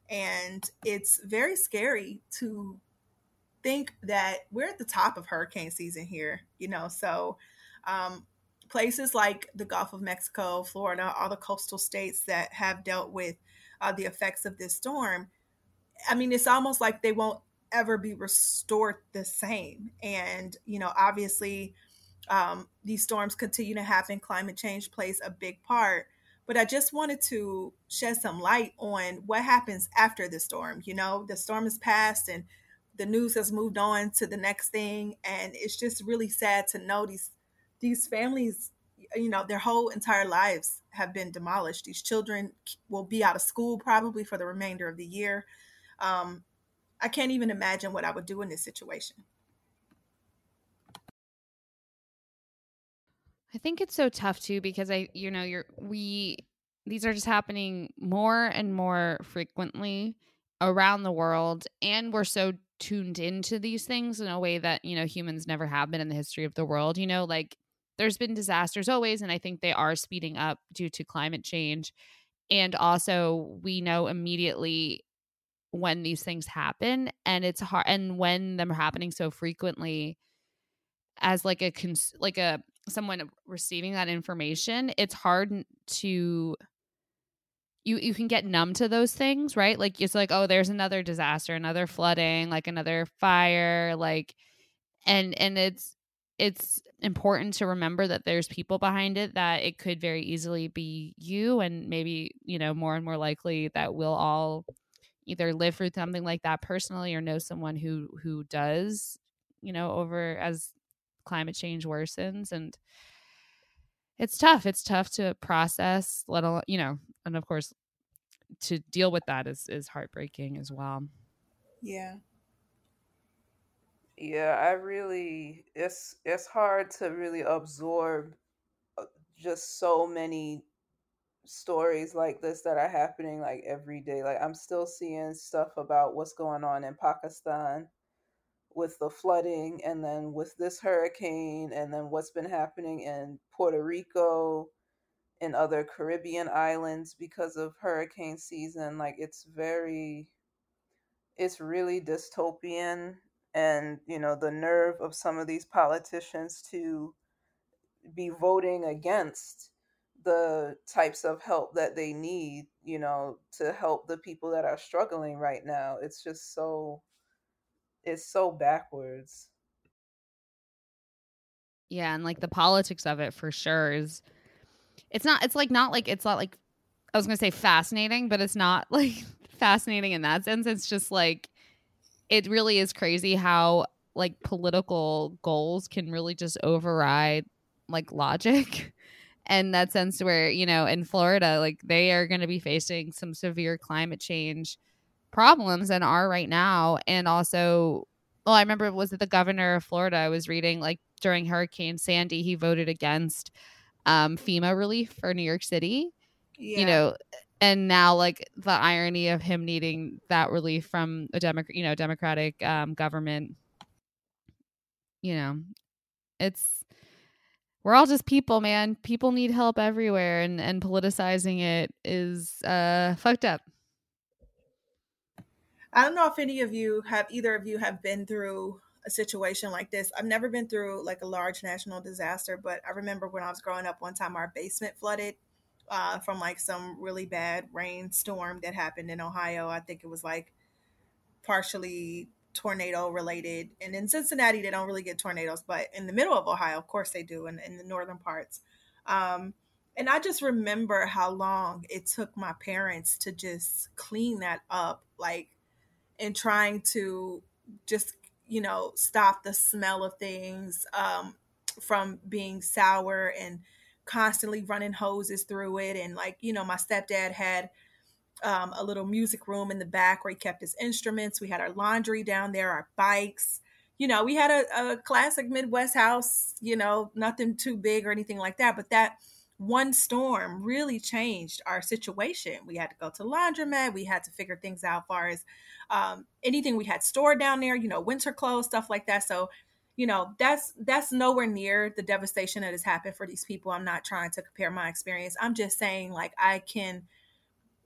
and it's very scary to think that we're at the top of hurricane season here, you know. So, um, places like the Gulf of Mexico, Florida, all the coastal states that have dealt with uh, the effects of this storm, I mean, it's almost like they won't ever be restored the same. And, you know, obviously, um, these storms continue to happen. Climate change plays a big part but I just wanted to shed some light on what happens after the storm. You know, the storm is past and the news has moved on to the next thing and it's just really sad to know these these families you know their whole entire lives have been demolished these children will be out of school probably for the remainder of the year um, i can't even imagine what i would do in this situation. I think it's so tough too because i you know you're we these are just happening more and more frequently around the world and we're so tuned into these things in a way that you know humans never have been in the history of the world you know like there's been disasters always and i think they are speeding up due to climate change and also we know immediately when these things happen and it's hard and when them are happening so frequently as like a cons- like a someone receiving that information it's hard to you you can get numb to those things, right? Like it's like, oh, there's another disaster, another flooding, like another fire, like and and it's it's important to remember that there's people behind it that it could very easily be you and maybe, you know, more and more likely that we'll all either live through something like that personally or know someone who who does, you know, over as climate change worsens and it's tough. It's tough to process, let alone, you know, and of course, to deal with that is is heartbreaking as well. Yeah. Yeah, I really it's it's hard to really absorb uh, just so many stories like this that are happening like every day. Like I'm still seeing stuff about what's going on in Pakistan with the flooding and then with this hurricane and then what's been happening in Puerto Rico and other Caribbean islands because of hurricane season like it's very it's really dystopian and you know the nerve of some of these politicians to be voting against the types of help that they need you know to help the people that are struggling right now it's just so it's so backwards. Yeah, and like the politics of it for sure is it's not it's like not like it's not like I was going to say fascinating, but it's not like fascinating in that sense. It's just like it really is crazy how like political goals can really just override like logic and that sense where you know in florida like they are going to be facing some severe climate change problems and are right now. And also, well, I remember was it the governor of Florida? I was reading like during Hurricane Sandy, he voted against um, FEMA relief for New York City. Yeah. You know, and now like the irony of him needing that relief from a democrat, you know, democratic um, government. You know, it's we're all just people, man. People need help everywhere, and and politicizing it is uh fucked up. I don't know if any of you have either of you have been through a situation like this. I've never been through like a large national disaster, but I remember when I was growing up, one time our basement flooded uh, from like some really bad rainstorm that happened in Ohio. I think it was like partially tornado related. And in Cincinnati, they don't really get tornadoes, but in the middle of Ohio, of course they do, and in, in the northern parts. Um, and I just remember how long it took my parents to just clean that up. Like and trying to just you know stop the smell of things um, from being sour and constantly running hoses through it and like you know my stepdad had um, a little music room in the back where he kept his instruments we had our laundry down there our bikes you know we had a, a classic midwest house you know nothing too big or anything like that but that one storm really changed our situation. We had to go to laundromat. We had to figure things out as far as um, anything we had stored down there, you know, winter clothes, stuff like that. So, you know, that's that's nowhere near the devastation that has happened for these people. I'm not trying to compare my experience. I'm just saying, like, I can.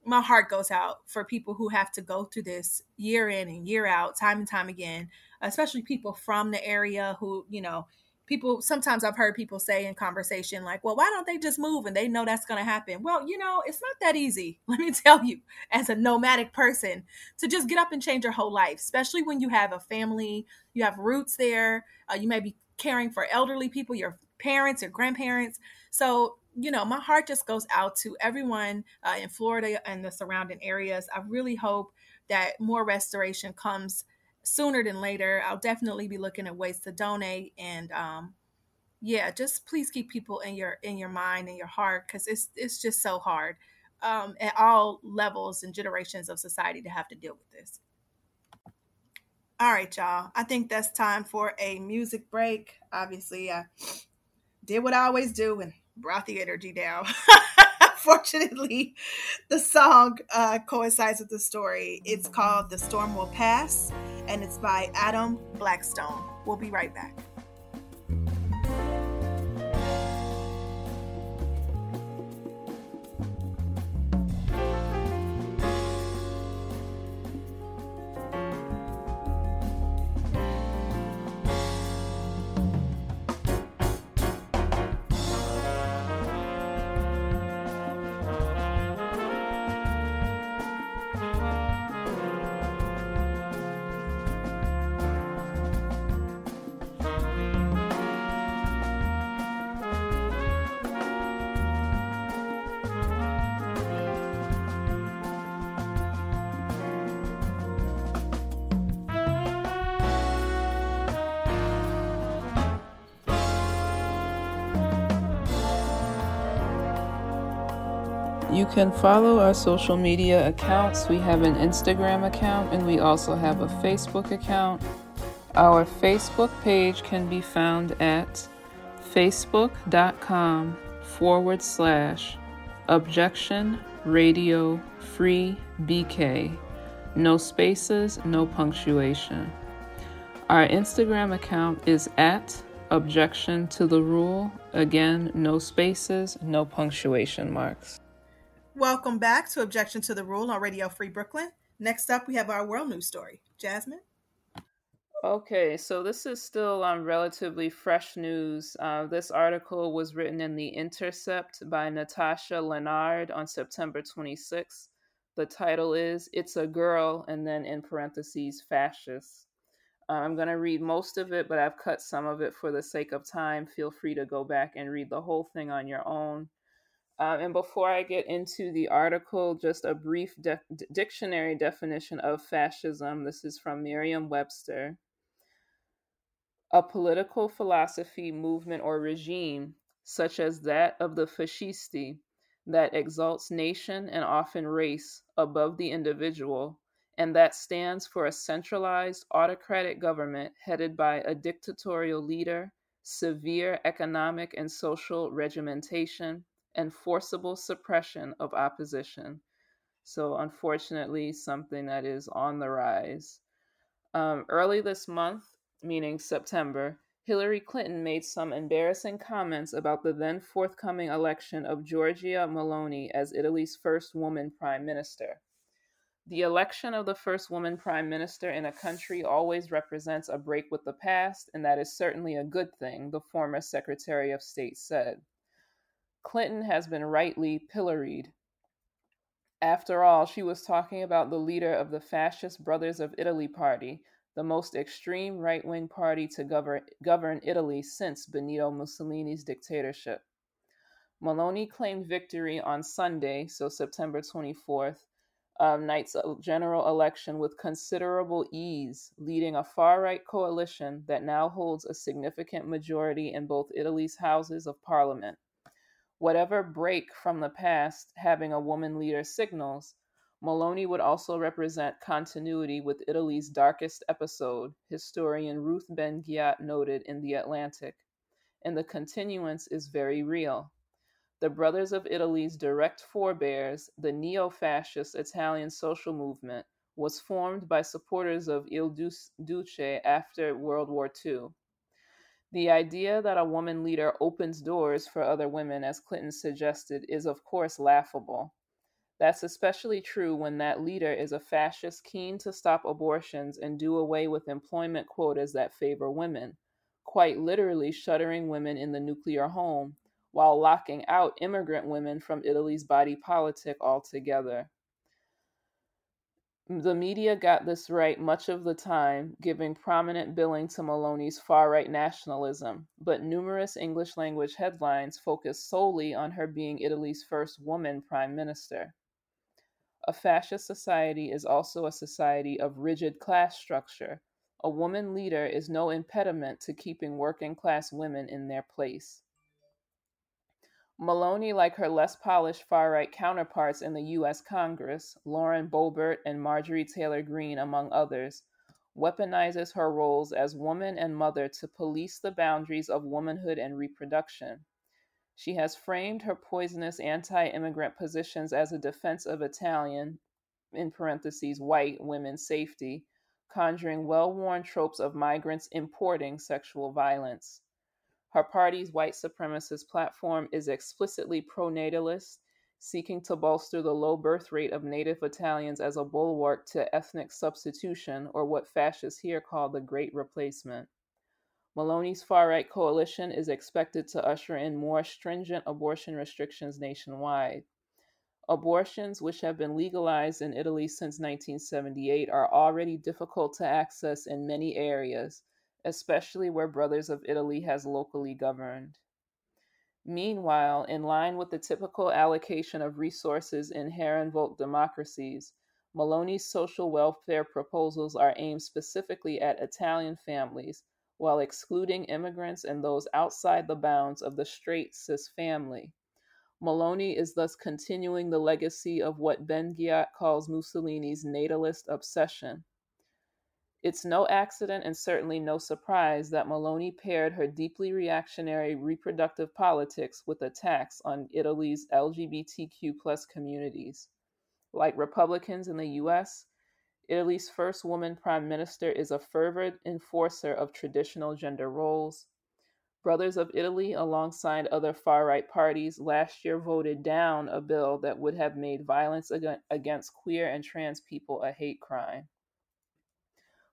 My heart goes out for people who have to go through this year in and year out, time and time again, especially people from the area who, you know, people sometimes I've heard people say in conversation like, "Well, why don't they just move and they know that's going to happen?" Well, you know, it's not that easy. Let me tell you, as a nomadic person, to just get up and change your whole life, especially when you have a family, you have roots there, uh, you may be caring for elderly people, your parents, your grandparents. So, you know, my heart just goes out to everyone uh, in Florida and the surrounding areas. I really hope that more restoration comes sooner than later. I'll definitely be looking at ways to donate and um, yeah, just please keep people in your in your mind and your heart because it's it's just so hard um, at all levels and generations of society to have to deal with this. All right, y'all. I think that's time for a music break. Obviously, I did what I always do and brought the energy down. Fortunately, the song uh, coincides with the story. It's called The Storm Will Pass, and it's by Adam Blackstone. We'll be right back. You can follow our social media accounts. We have an Instagram account and we also have a Facebook account. Our Facebook page can be found at facebook.com forward slash objection radio free BK. No spaces, no punctuation. Our Instagram account is at objection to the rule. Again, no spaces, no punctuation marks. Welcome back to Objection to the Rule on Radio Free Brooklyn. Next up, we have our world news story. Jasmine? Okay, so this is still on relatively fresh news. Uh, this article was written in The Intercept by Natasha Lennard on September 26th. The title is It's a Girl, and then in parentheses, fascist. Uh, I'm going to read most of it, but I've cut some of it for the sake of time. Feel free to go back and read the whole thing on your own. Um, and before I get into the article, just a brief de- dictionary definition of fascism. This is from Merriam Webster. A political philosophy, movement, or regime, such as that of the fascisti, that exalts nation and often race above the individual, and that stands for a centralized autocratic government headed by a dictatorial leader, severe economic and social regimentation and forcible suppression of opposition. So, unfortunately, something that is on the rise. Um, early this month, meaning September, Hillary Clinton made some embarrassing comments about the then forthcoming election of Giorgia Meloni as Italy's first woman prime minister. The election of the first woman prime minister in a country always represents a break with the past, and that is certainly a good thing, the former Secretary of State said. Clinton has been rightly pilloried. After all, she was talking about the leader of the Fascist Brothers of Italy party, the most extreme right wing party to govern, govern Italy since Benito Mussolini's dictatorship. Meloni claimed victory on Sunday, so September 24th, um, night's general election with considerable ease, leading a far right coalition that now holds a significant majority in both Italy's houses of parliament. Whatever break from the past having a woman leader signals, Meloni would also represent continuity with Italy's darkest episode, historian Ruth Ben-Ghiat noted in The Atlantic. And the continuance is very real. The Brothers of Italy's direct forebears, the neo fascist Italian social movement, was formed by supporters of Il Duce after World War II. The idea that a woman leader opens doors for other women, as Clinton suggested, is of course laughable. That's especially true when that leader is a fascist keen to stop abortions and do away with employment quotas that favor women, quite literally shuttering women in the nuclear home while locking out immigrant women from Italy's body politic altogether. The media got this right much of the time, giving prominent billing to Meloni's far right nationalism, but numerous English language headlines focused solely on her being Italy's first woman prime minister. A fascist society is also a society of rigid class structure, A woman leader is no impediment to keeping working class women in their place. Meloni, like her less polished far right counterparts in the U.S. Congress, Lauren Boebert and Marjorie Taylor Greene, among others, weaponizes her roles as woman and mother to police the boundaries of womanhood and reproduction. She has framed her poisonous anti immigrant positions as a defense of Italian, in parentheses, white women's safety, conjuring well worn tropes of migrants importing sexual violence. Her party's white supremacist platform is explicitly pro-natalist, seeking to bolster the low birth rate of native Italians as a bulwark to ethnic substitution, or what fascists here call the Great Replacement. Meloni's far right coalition is expected to usher in more stringent abortion restrictions nationwide. Abortions, which have been legalized in Italy since 1978, are already difficult to access in many areas, especially where Brothers of Italy has locally governed. Meanwhile, in line with the typical allocation of resources in Herrenvolk democracies, Meloni's social welfare proposals are aimed specifically at Italian families while excluding immigrants and those outside the bounds of the straight cis family. Meloni is thus continuing the legacy of what Ben Ghiat calls Mussolini's natalist obsession it's no accident and certainly no surprise that Meloni paired her deeply reactionary reproductive politics with attacks on Italy's LGBTQ plus communities. Like Republicans in the US, Italy's first woman prime minister is a fervent enforcer of traditional gender roles. Brothers of Italy, alongside other far right parties, last year voted down a bill that would have made violence against queer and trans people a hate crime.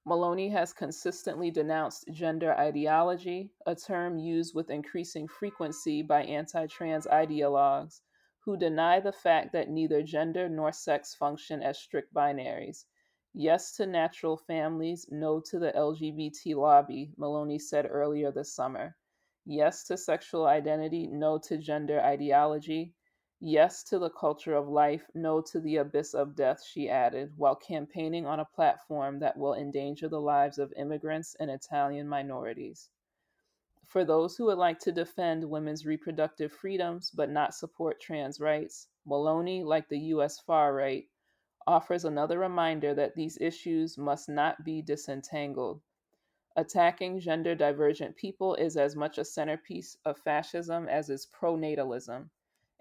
Meloni has consistently denounced gender ideology, a term used with increasing frequency by anti trans ideologues who deny the fact that neither gender nor sex function as strict binaries. Yes to natural families, no to the LGBT lobby, Meloni said earlier this summer. Yes to sexual identity, no to gender ideology. Yes to the culture of life, no to the abyss of death, she added, while campaigning on a platform that will endanger the lives of immigrants and Italian minorities. For those who would like to defend women's reproductive freedoms but not support trans rights, Meloni, like the U.S. far right, offers another reminder that these issues must not be disentangled. Attacking gender divergent people is as much a centerpiece of fascism as is pronatalism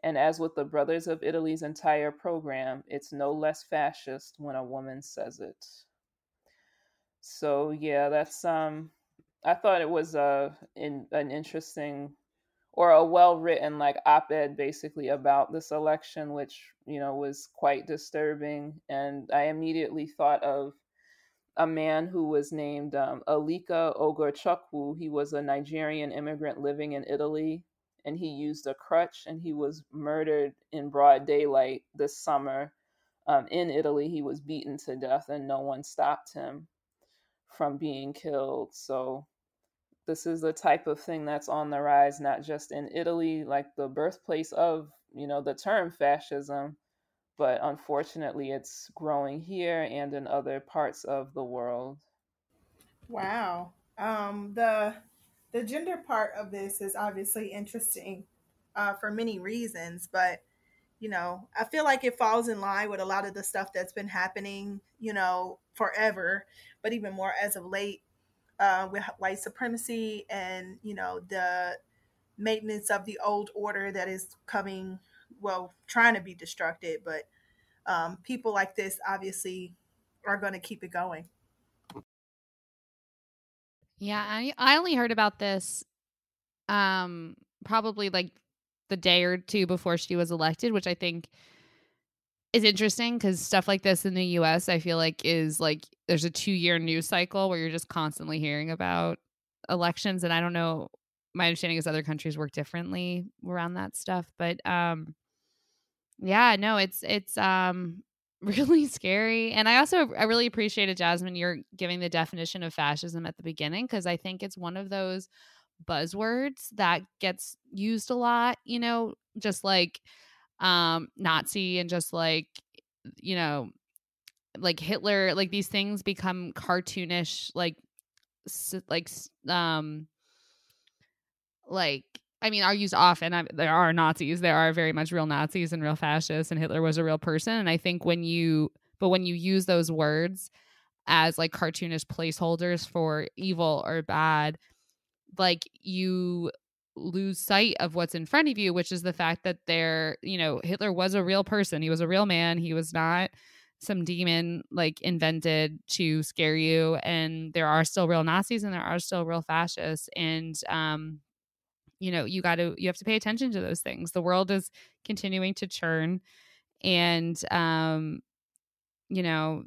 and as with the Brothers of Italy's entire program, it's no less fascist when a woman says it. So yeah, that's um I thought it was a in, an interesting or a well written like op-ed basically about this election which, you know, was quite disturbing and I immediately thought of a man who was named um, Alika Ogorchukwu. He was a Nigerian immigrant living in Italy and he used a crutch and he was murdered in broad daylight this summer um, in Italy. He was beaten to death and no one stopped him from being killed. So, this is the type of thing that's on the rise, not just in Italy, like the birthplace of, you know, the term fascism, but unfortunately it's growing here and in other parts of the world. Wow. Um, the the gender part of this is obviously interesting uh, for many reasons, but you know, I feel like it falls in line with a lot of the stuff that's been happening, you know, forever, but even more as of late uh, with white supremacy and, you know, the maintenance of the old order that is coming, well, trying to be destructed, but um, people like this obviously are going to keep it going. Yeah, I I only heard about this um probably like the day or two before she was elected, which I think is interesting because stuff like this in the US I feel like is like there's a 2 year news cycle where you're just constantly hearing about elections and I don't know my understanding is other countries work differently around that stuff but um yeah no it's it's um really scary. And I also I really appreciated Jasmine you're giving the definition of fascism at the beginning because I think it's one of those buzzwords that gets used a lot, you know, just like um Nazi and just like you know like Hitler, like these things become cartoonish like like um like I mean, are used often. I, there are Nazis. There are very much real Nazis and real fascists, and Hitler was a real person. And I think when you, but when you use those words as like cartoonish placeholders for evil or bad, like you lose sight of what's in front of you, which is the fact that there, you know, Hitler was a real person. He was a real man. He was not some demon like invented to scare you. And there are still real Nazis and there are still real fascists. And um, you know, you got to you have to pay attention to those things. The world is continuing to churn and um you know,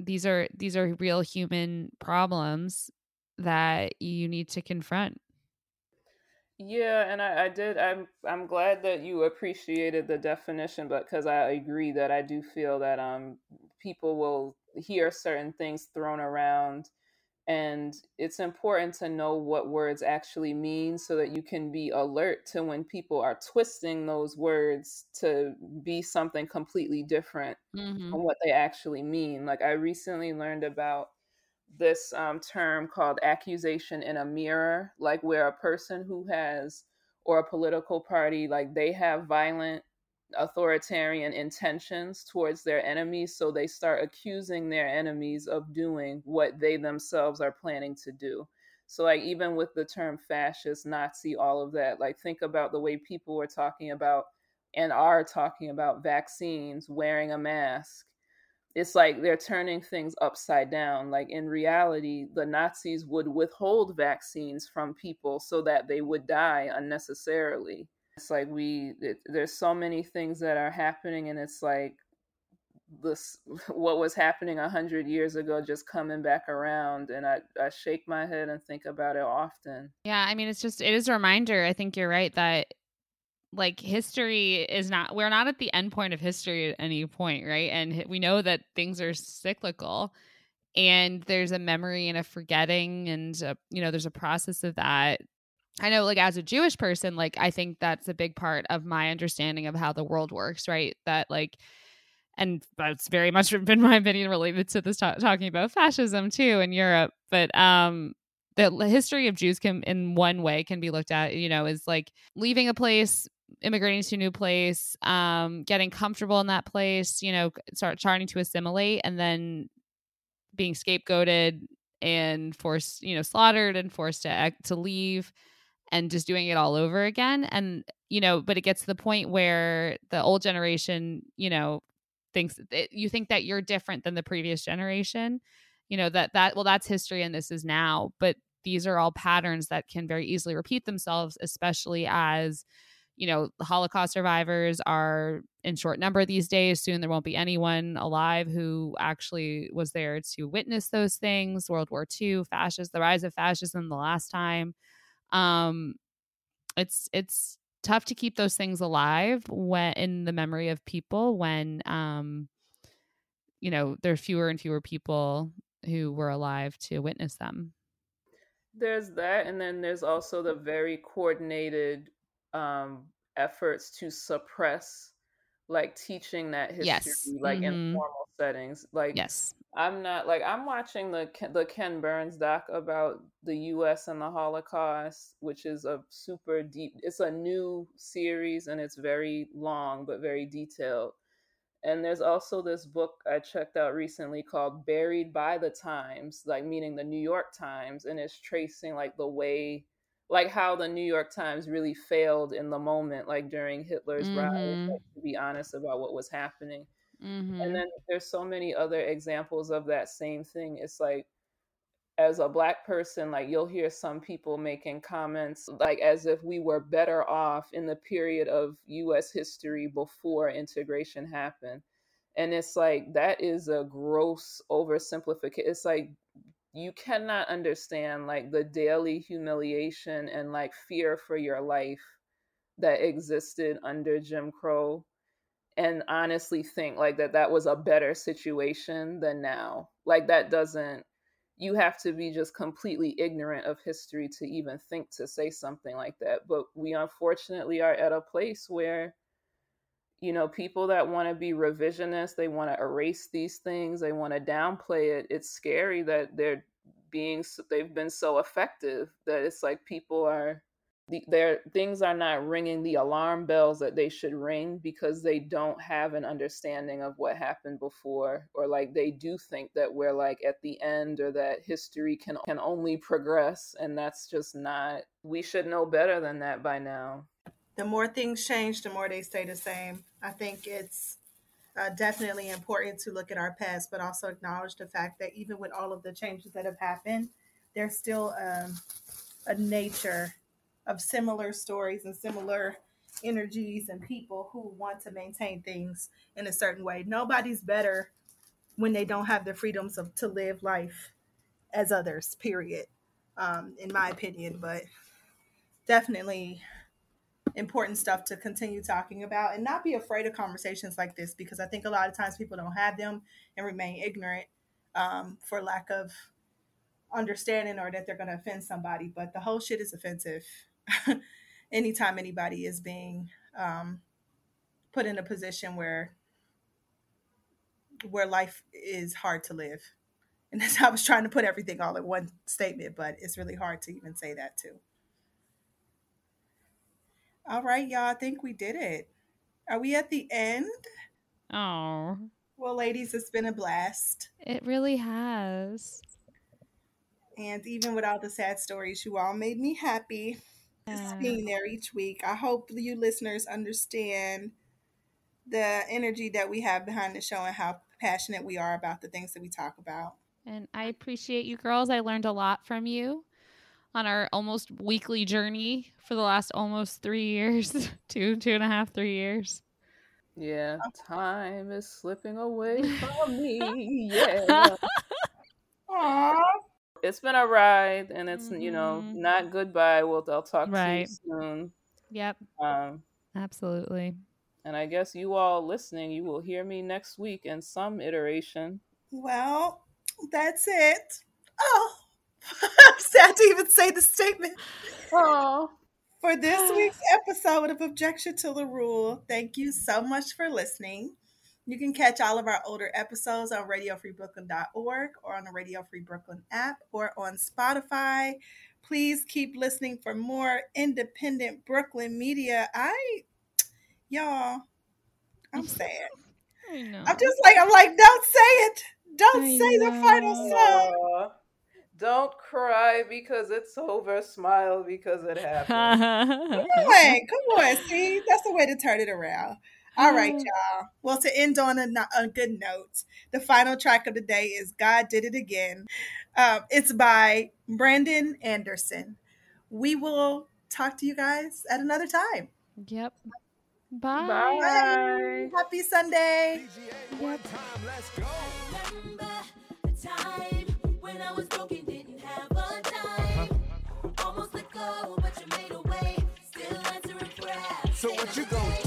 these are these are real human problems that you need to confront yeah, and I, I did. I'm I'm glad that you appreciated the definition, but because I agree that I do feel that um people will hear certain things thrown around, and it's important to know what words actually mean so that you can be alert to when people are twisting those words to be something completely different mm-hmm. from what they actually mean. Like I recently learned about this um, term called accusation in a mirror, like where a person who has, or a political party, like they have violent authoritarian intentions towards their enemies. So they start accusing their enemies of doing what they themselves are planning to do. So, like, even with the term fascist, Nazi, all of that, like, think about the way people were talking about and are talking about vaccines, wearing a mask, it's like they're turning things upside down. Like in reality, the Nazis would withhold vaccines from people so that they would die unnecessarily. It's like we, it, there's so many things that are happening, and it's like this what was happening a hundred years ago just coming back around and I, I shake my head and think about it often. Yeah i mean it's just it is a reminder i think you're right that like history is not we're not at the end point of history at any point right? And we know that things are cyclical and there's a memory and a forgetting and a, you know there's a process of that i know like as a jewish person like i think that's a big part of my understanding of how the world works right? That like and that's very much been my opinion related to this talking about fascism too in europe but um the history of Jews can, in one way, can be looked at, you know, is like leaving a place, immigrating to a new place, um, getting comfortable in that place, you know, start starting to assimilate and then being scapegoated and forced, you know, slaughtered and forced to to leave and just doing it all over again. And, you know, but it gets to the point where the old generation, you know, thinks it, eh, you think that you're different than the previous generation. You know, that that well that's history and this is now, but these are all patterns that can very easily repeat themselves, especially as you know, Holocaust survivors are in short number these days. Soon there won't be anyone alive who actually was there to witness those things. World War II, fascist, the rise of fascism the last time. Um, it's it's tough to keep those things alive when in the memory of people when um, you know there are fewer and fewer people who were alive to witness them. There's that, and then there's also the very coordinated um, efforts to suppress like teaching that history yes. like mm-hmm. in formal settings like yes i'm not like i'm watching the the ken burns doc about the us and the holocaust which is a super deep it's a new series and it's very long but very detailed and there's also this book i checked out recently called buried by the times like meaning the new york times and it's tracing like the way like how the New York Times really failed in the moment, like during Hitler's mm-hmm. rise, like, to be honest about what was happening. Mm-hmm. And then there's so many other examples of that same thing. It's like, as a black person, like you'll hear some people making comments like as if we were better off in the period of US history before integration happened. And it's like that is a gross oversimplification. It's like you cannot understand like the daily humiliation and like fear for your life that existed under Jim Crow and honestly think like that that was a better situation than now. Like that doesn't you have to be just completely ignorant of history to even think to say something like that. But we unfortunately are at a place where you know, people that want to be revisionist, they want to erase these things, they want to downplay it. It's scary that they're being they've been so effective that it's like people are their things are not ringing the alarm bells that they should ring because they don't have an understanding of what happened before or like they do think that we're like at the end or that history can can only progress and that's just not we should know better than that by now. The more things change the more they stay the same. I think it's uh, definitely important to look at our past but also acknowledge the fact that even with all of the changes that have happened there's still um, a nature of similar stories and similar energies and people who want to maintain things in a certain way. Nobody's better when they don't have the freedoms of to live life as others. Period. Um, in my opinion, but definitely important stuff to continue talking about and not be afraid of conversations like this because I think a lot of times people don't have them and remain ignorant um, for lack of understanding or that they're going to offend somebody. But the whole shit is offensive anytime anybody is being um, put in a position where where life is hard to live. And that's I was trying to put everything all in one statement, but it's really hard to even say that too. All right, y'all. I think we did it. Are we at the end? Oh. Well, ladies, it's been a blast. It really has. And even with all the sad stories, you all made me happy just being there each week. I hope you listeners understand the energy that we have behind the show and how passionate we are about the things that we talk about. And I appreciate you girls. I learned a lot from you on our almost weekly journey for the last almost three years two, two and a half, three years. Yeah, time is slipping away from me. Yeah. Aww it's been a ride and it's mm-hmm. you know mm-hmm. not goodbye we'll i'll talk right. to you soon. Yep. Um absolutely. and i guess you all listening you will hear me next week in some iteration. Well that's it. Oh i'm sad to even say the statement. Oh for this week's episode of objection to the rule thank you so much for listening you can catch all of our older episodes on radiofreebrooklyn.org or on the Radio Free Brooklyn app or on Spotify. Please keep listening for more independent Brooklyn media. I, y'all, I'm sad. I know. I'm just like, I'm like, don't say it. Don't I say know. the final song. Don't cry because it's over. Smile because it happened. come on, come on. See, that's the way to turn it around. All right, mm. y'all. Well, to end on a, a, good note, the final track of the day is God Did It Again. Um, it's by Brandon Anderson. We will talk to you guys at another time. Yep. Bye. Bye. Bye. Happy Sunday. Yep. So what you gonna do?